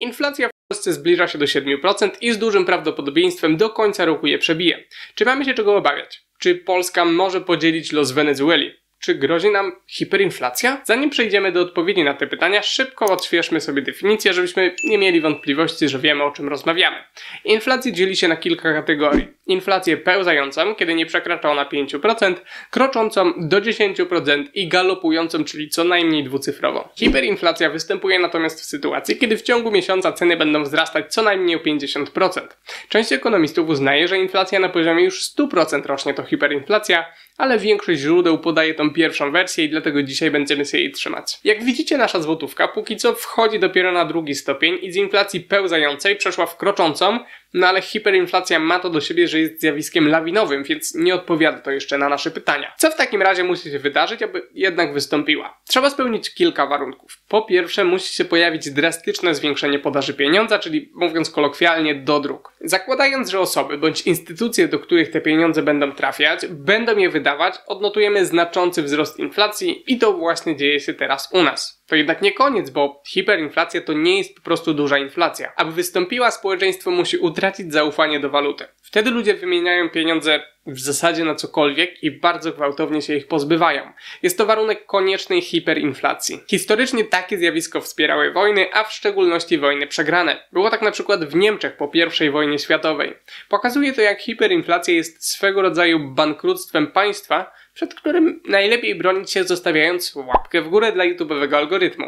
Inflacja w Polsce zbliża się do 7% i z dużym prawdopodobieństwem do końca roku je przebije. Czy mamy się czego obawiać? Czy Polska może podzielić los Wenezueli? Czy grozi nam hiperinflacja? Zanim przejdziemy do odpowiedzi na te pytania, szybko odświeżmy sobie definicję, żebyśmy nie mieli wątpliwości, że wiemy o czym rozmawiamy. Inflacja dzieli się na kilka kategorii. Inflację pełzającą, kiedy nie przekracza ona 5%, kroczącą do 10% i galopującą, czyli co najmniej dwucyfrową. Hiperinflacja występuje natomiast w sytuacji, kiedy w ciągu miesiąca ceny będą wzrastać co najmniej o 50%. Część ekonomistów uznaje, że inflacja na poziomie już 100% rośnie to hiperinflacja, ale większość źródeł podaje tą pierwszą wersję i dlatego dzisiaj będziemy się jej trzymać. Jak widzicie, nasza złotówka póki co wchodzi dopiero na drugi stopień i z inflacji pełzającej przeszła w kroczącą, no ale hiperinflacja ma to do siebie, że jest zjawiskiem lawinowym, więc nie odpowiada to jeszcze na nasze pytania. Co w takim razie musi się wydarzyć, aby jednak wystąpiła? Trzeba spełnić kilka warunków. Po pierwsze, musi się pojawić drastyczne zwiększenie podaży pieniądza, czyli mówiąc kolokwialnie, dodruk. Zakładając, że osoby bądź instytucje, do których te pieniądze będą trafiać, będą je wydawać, odnotujemy znaczący wzrost inflacji i to właśnie dzieje się teraz u nas. To jednak nie koniec, bo hiperinflacja to nie jest po prostu duża inflacja. Aby wystąpiła, społeczeństwo musi utracić zaufanie do waluty. Wtedy ludzie wymieniają pieniądze w zasadzie na cokolwiek i bardzo gwałtownie się ich pozbywają. Jest to warunek koniecznej hiperinflacji. Historycznie takie zjawisko wspierały wojny, a w szczególności wojny przegrane. Było tak na przykład w Niemczech po I wojnie światowej. Pokazuje to, jak hiperinflacja jest swego rodzaju bankructwem państwa, przed którym najlepiej bronić się zostawiając łapkę w górę dla YouTube'owego algorytmu.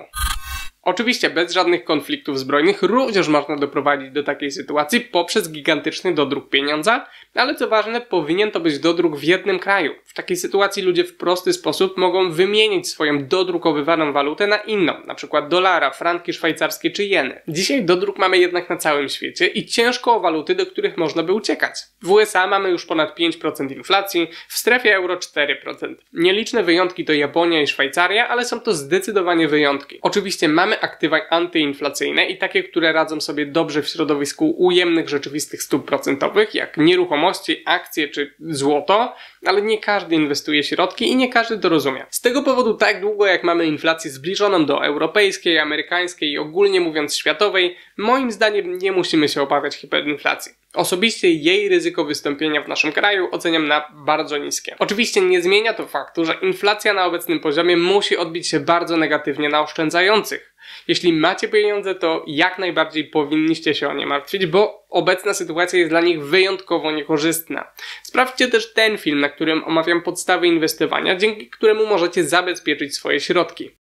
Oczywiście bez żadnych konfliktów zbrojnych również można doprowadzić do takiej sytuacji poprzez gigantyczny dodruk pieniądza, ale co ważne, powinien to być dodruk w jednym kraju. W takiej sytuacji ludzie w prosty sposób mogą wymienić swoją dodrukowywaną walutę na inną, np. dolara, franki szwajcarskie czy jeny. Dzisiaj dodruk mamy jednak na całym świecie i ciężko o waluty, do których można by uciekać. W USA mamy już ponad 5% inflacji, w strefie euro 4%. Nieliczne wyjątki to Japonia i Szwajcaria, ale są to zdecydowanie wyjątki. Oczywiście mamy aktywa antyinflacyjne i takie, które radzą sobie dobrze w środowisku ujemnych rzeczywistych stóp procentowych, jak nieruchomości, akcje czy złoto, ale nie każdy inwestuje środki i nie każdy to rozumie. Z tego powodu tak długo jak mamy inflację zbliżoną do europejskiej, amerykańskiej i ogólnie mówiąc światowej, moim zdaniem nie musimy się obawiać hiperinflacji. Osobiście jej ryzyko wystąpienia w naszym kraju oceniam na bardzo niskie. Oczywiście nie zmienia to faktu, że inflacja na obecnym poziomie musi odbić się bardzo negatywnie na oszczędzających. Jeśli macie pieniądze, to jak najbardziej powinniście się o nie martwić, bo obecna sytuacja jest dla nich wyjątkowo niekorzystna. Sprawdźcie też ten film, na którym omawiam podstawy inwestowania, dzięki któremu możecie zabezpieczyć swoje środki.